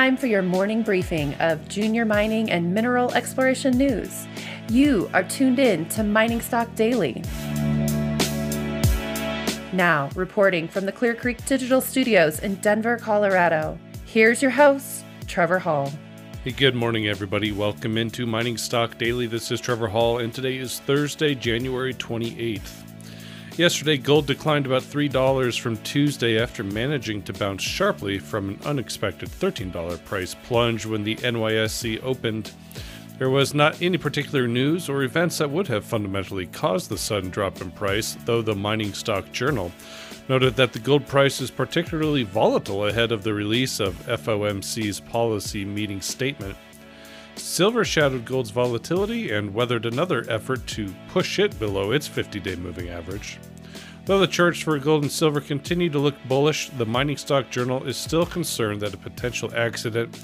time for your morning briefing of junior mining and mineral exploration news. You are tuned in to Mining Stock Daily. Now, reporting from the Clear Creek Digital Studios in Denver, Colorado, here's your host, Trevor Hall. Hey, good morning, everybody. Welcome into Mining Stock Daily. This is Trevor Hall, and today is Thursday, January 28th. Yesterday, gold declined about $3 from Tuesday after managing to bounce sharply from an unexpected $13 price plunge when the NYSE opened. There was not any particular news or events that would have fundamentally caused the sudden drop in price, though the Mining Stock Journal noted that the gold price is particularly volatile ahead of the release of FOMC's policy meeting statement. Silver shadowed gold's volatility and weathered another effort to push it below its 50 day moving average. Though the charts for gold and silver continue to look bullish, the Mining Stock Journal is still concerned that a potential accident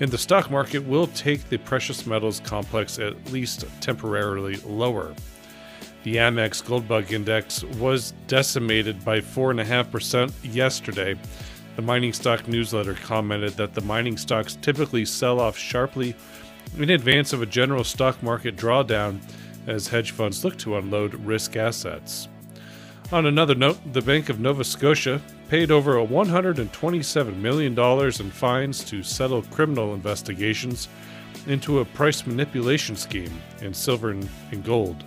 in the stock market will take the precious metals complex at least temporarily lower. The Amex Gold Bug Index was decimated by 4.5% yesterday. The mining stock newsletter commented that the mining stocks typically sell off sharply in advance of a general stock market drawdown as hedge funds look to unload risk assets. On another note, the Bank of Nova Scotia paid over $127 million in fines to settle criminal investigations into a price manipulation scheme in silver and gold.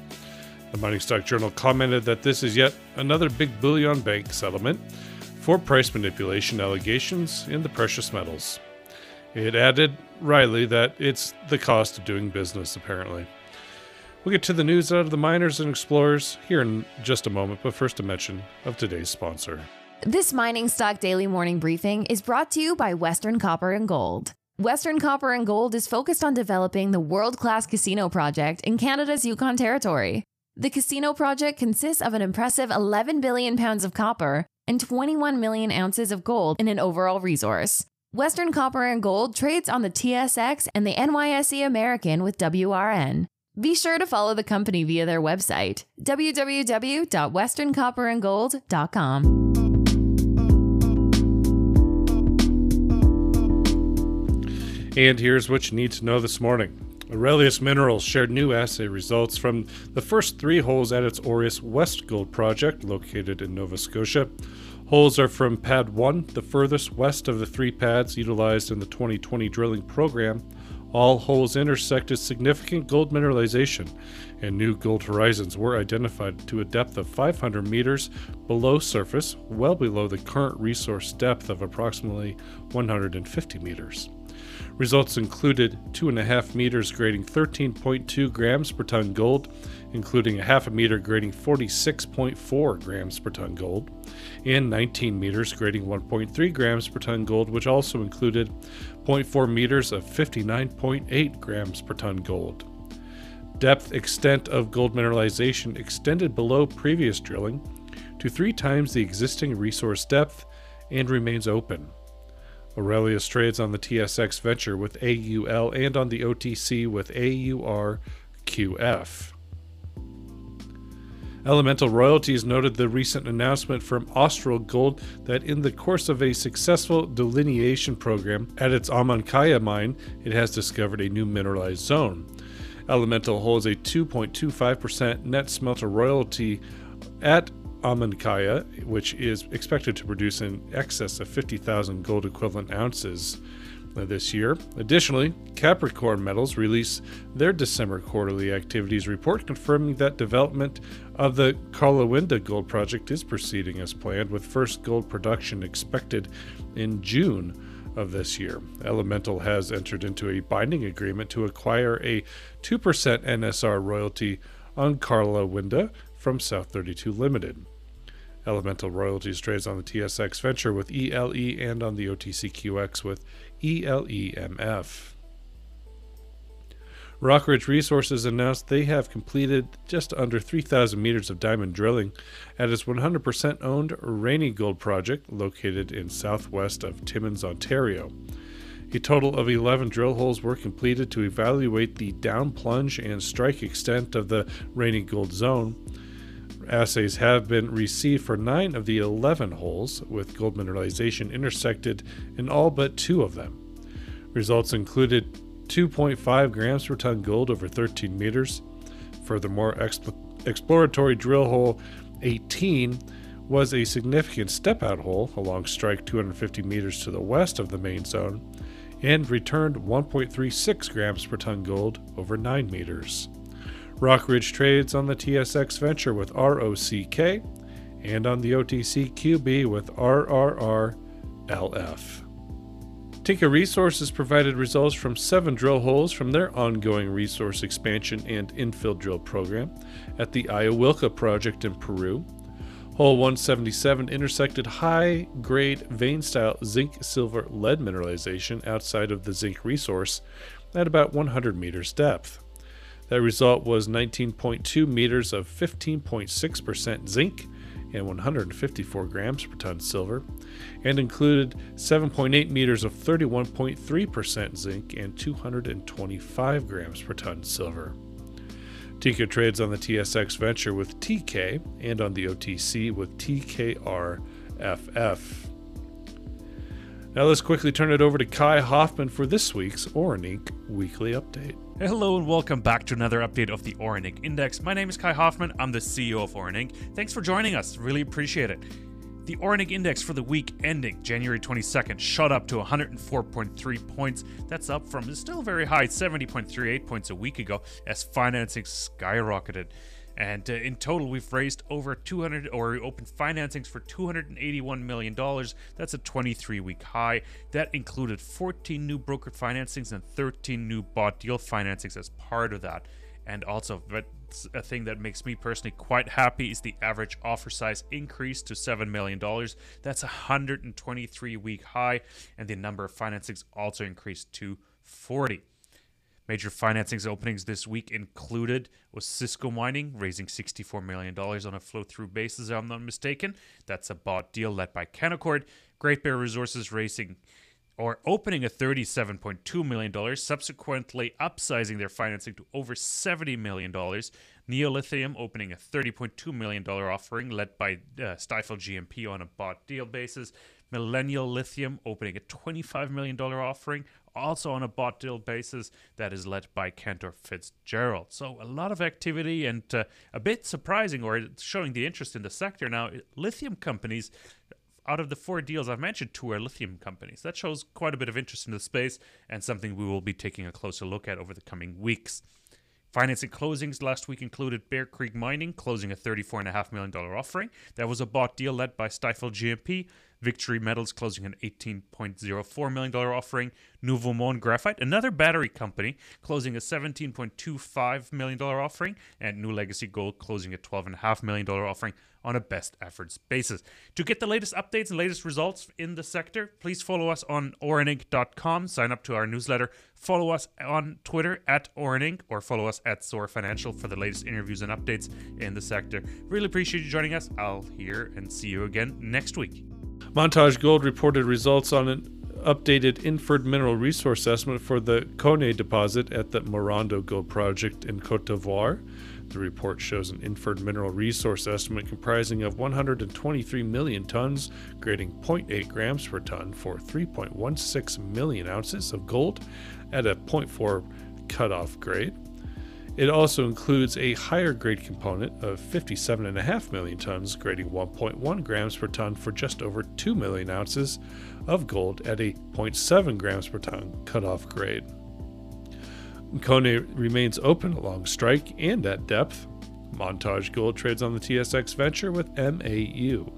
The Mining Stock Journal commented that this is yet another big bullion bank settlement for price manipulation allegations in the precious metals. It added, Riley, that it's the cost of doing business, apparently. We'll get to the news out of the miners and explorers here in just a moment, but first a mention of today's sponsor. This mining stock daily morning briefing is brought to you by Western Copper and Gold. Western Copper and Gold is focused on developing the world class casino project in Canada's Yukon Territory. The casino project consists of an impressive 11 billion pounds of copper and 21 million ounces of gold in an overall resource. Western Copper and Gold trades on the TSX and the NYSE American with WRN. Be sure to follow the company via their website, www.westerncopperandgold.com. And here's what you need to know this morning. Aurelius Minerals shared new assay results from the first three holes at its Aureus West Gold project located in Nova Scotia. Holes are from Pad 1, the furthest west of the three pads utilized in the 2020 drilling program. All holes intersected significant gold mineralization, and new gold horizons were identified to a depth of 500 meters below surface, well below the current resource depth of approximately 150 meters. Results included 2.5 meters grading 13.2 grams per ton gold, including a half a meter grading 46.4 grams per ton gold, and 19 meters grading 1.3 grams per ton gold, which also included 0.4 meters of 59.8 grams per ton gold. Depth extent of gold mineralization extended below previous drilling to three times the existing resource depth and remains open. Aurelius trades on the TSX Venture with AUL and on the OTC with AURQF. Elemental Royalties noted the recent announcement from Austral Gold that in the course of a successful delineation program at its Amancaya mine, it has discovered a new mineralized zone. Elemental holds a 2.25% net smelter royalty at Amancaya, which is expected to produce in excess of 50,000 gold equivalent ounces uh, this year. Additionally, Capricorn Metals released their December quarterly activities report confirming that development of the Karlawinda gold project is proceeding as planned, with first gold production expected in June of this year. Elemental has entered into a binding agreement to acquire a 2% NSR royalty on Karlawinda from South 32 Limited. Elemental Royalties trades on the TSX Venture with ELE and on the OTCQX with ELEMF. Rockridge Resources announced they have completed just under 3,000 meters of diamond drilling at its 100% owned Raney Gold project located in southwest of Timmins, Ontario. A total of 11 drill holes were completed to evaluate the down plunge and strike extent of the Raney Gold zone. Assays have been received for 9 of the 11 holes, with gold mineralization intersected in all but two of them. Results included 2.5 grams per ton gold over 13 meters. Furthermore, exp- exploratory drill hole 18 was a significant step out hole along strike 250 meters to the west of the main zone and returned 1.36 grams per ton gold over 9 meters. Rockridge trades on the TSX Venture with ROCK and on the OTC QB with RRRLF. Tinka Resources provided results from seven drill holes from their ongoing resource expansion and infill drill program at the Ayahuilca project in Peru. Hole 177 intersected high grade vein style zinc silver lead mineralization outside of the zinc resource at about 100 meters depth. That result was 19.2 meters of 15.6% zinc and 154 grams per ton silver, and included 7.8 meters of 31.3% zinc and 225 grams per ton silver. Tinka trades on the TSX Venture with TK and on the OTC with TKRFF. Now let's quickly turn it over to Kai Hoffman for this week's Inc. Weekly Update. Hello and welcome back to another update of the Inc. Index. My name is Kai Hoffman. I'm the CEO of Inc. Thanks for joining us. Really appreciate it. The Inc. Index for the week ending January 22nd shot up to 104.3 points. That's up from still very high 70.38 points a week ago as financing skyrocketed. And uh, in total, we've raised over 200 or opened financings for 281 million dollars. That's a 23-week high. That included 14 new brokered financings and 13 new bought deal financings as part of that. And also, but a thing that makes me personally quite happy is the average offer size increased to $7 million. That's a 123 week high, and the number of financings also increased to 40. Major financings openings this week included was Osisko Mining raising $64 million on a flow-through basis, if I'm not mistaken. That's a bought deal led by Canaccord. Great Bear Resources raising or opening a $37.2 million, subsequently upsizing their financing to over $70 million. Neolithium opening a $30.2 million offering led by uh, Stifel GMP on a bought deal basis. Millennial Lithium opening a $25 million offering, also on a bought deal basis that is led by Cantor Fitzgerald. So a lot of activity and uh, a bit surprising or showing the interest in the sector. Now, lithium companies, out of the four deals I've mentioned, two are lithium companies. That shows quite a bit of interest in the space and something we will be taking a closer look at over the coming weeks. Financing closings last week included Bear Creek Mining closing a $34.5 million offering. That was a bought deal led by Stifel GMP. Victory Metals closing an $18.04 million offering. Nouveau Monde Graphite, another battery company, closing a $17.25 million offering. And New Legacy Gold closing a $12.5 million offering on a best efforts basis. To get the latest updates and latest results in the sector, please follow us on oreninc.com, sign up to our newsletter, follow us on Twitter at oreninc, or follow us at Soar Financial for the latest interviews and updates in the sector. Really appreciate you joining us. I'll hear and see you again next week. Montage Gold reported results on an updated inferred mineral resource estimate for the Koné deposit at the Morondo Gold Project in Cote d'Ivoire. The report shows an inferred mineral resource estimate comprising of 123 million tons, grading 0.8 grams per ton for 3.16 million ounces of gold at a 0.4 cutoff grade. It also includes a higher grade component of 57.5 million tons, grading 1.1 grams per ton for just over 2 million ounces of gold at a 0.7 grams per ton cutoff grade. Koné remains open along strike and at depth. Montage Gold trades on the TSX Venture with MAU.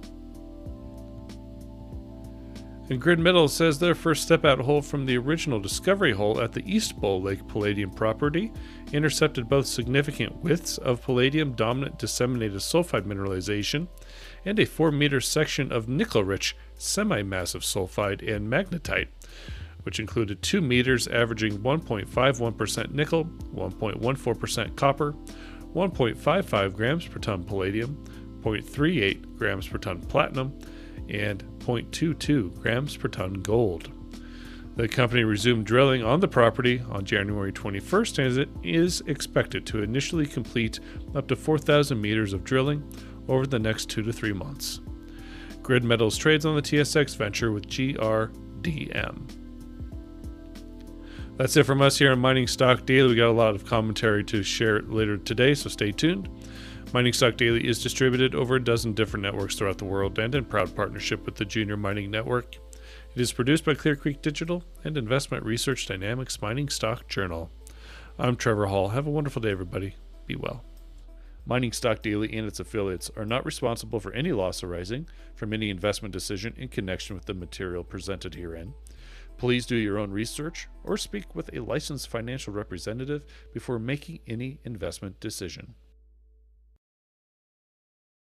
And Grid Metal says their first step out hole from the original discovery hole at the East Bull Lake Palladium property intercepted both significant widths of palladium dominant disseminated sulfide mineralization and a 4 meter section of nickel rich semi massive sulfide and magnetite, which included 2 meters averaging 1.51% nickel, 1.14% copper, 1.55 grams per ton palladium, 0.38 grams per ton platinum, and 0.22 grams per ton gold. The company resumed drilling on the property on January 21st and it is expected to initially complete up to 4,000 meters of drilling over the next two to three months. Grid Metals trades on the TSX Venture with GRDM. That's it from us here on Mining Stock Daily. We got a lot of commentary to share later today, so stay tuned. Mining Stock Daily is distributed over a dozen different networks throughout the world and in proud partnership with the Junior Mining Network. It is produced by Clear Creek Digital and Investment Research Dynamics Mining Stock Journal. I'm Trevor Hall. Have a wonderful day, everybody. Be well. Mining Stock Daily and its affiliates are not responsible for any loss arising from any investment decision in connection with the material presented herein. Please do your own research or speak with a licensed financial representative before making any investment decision.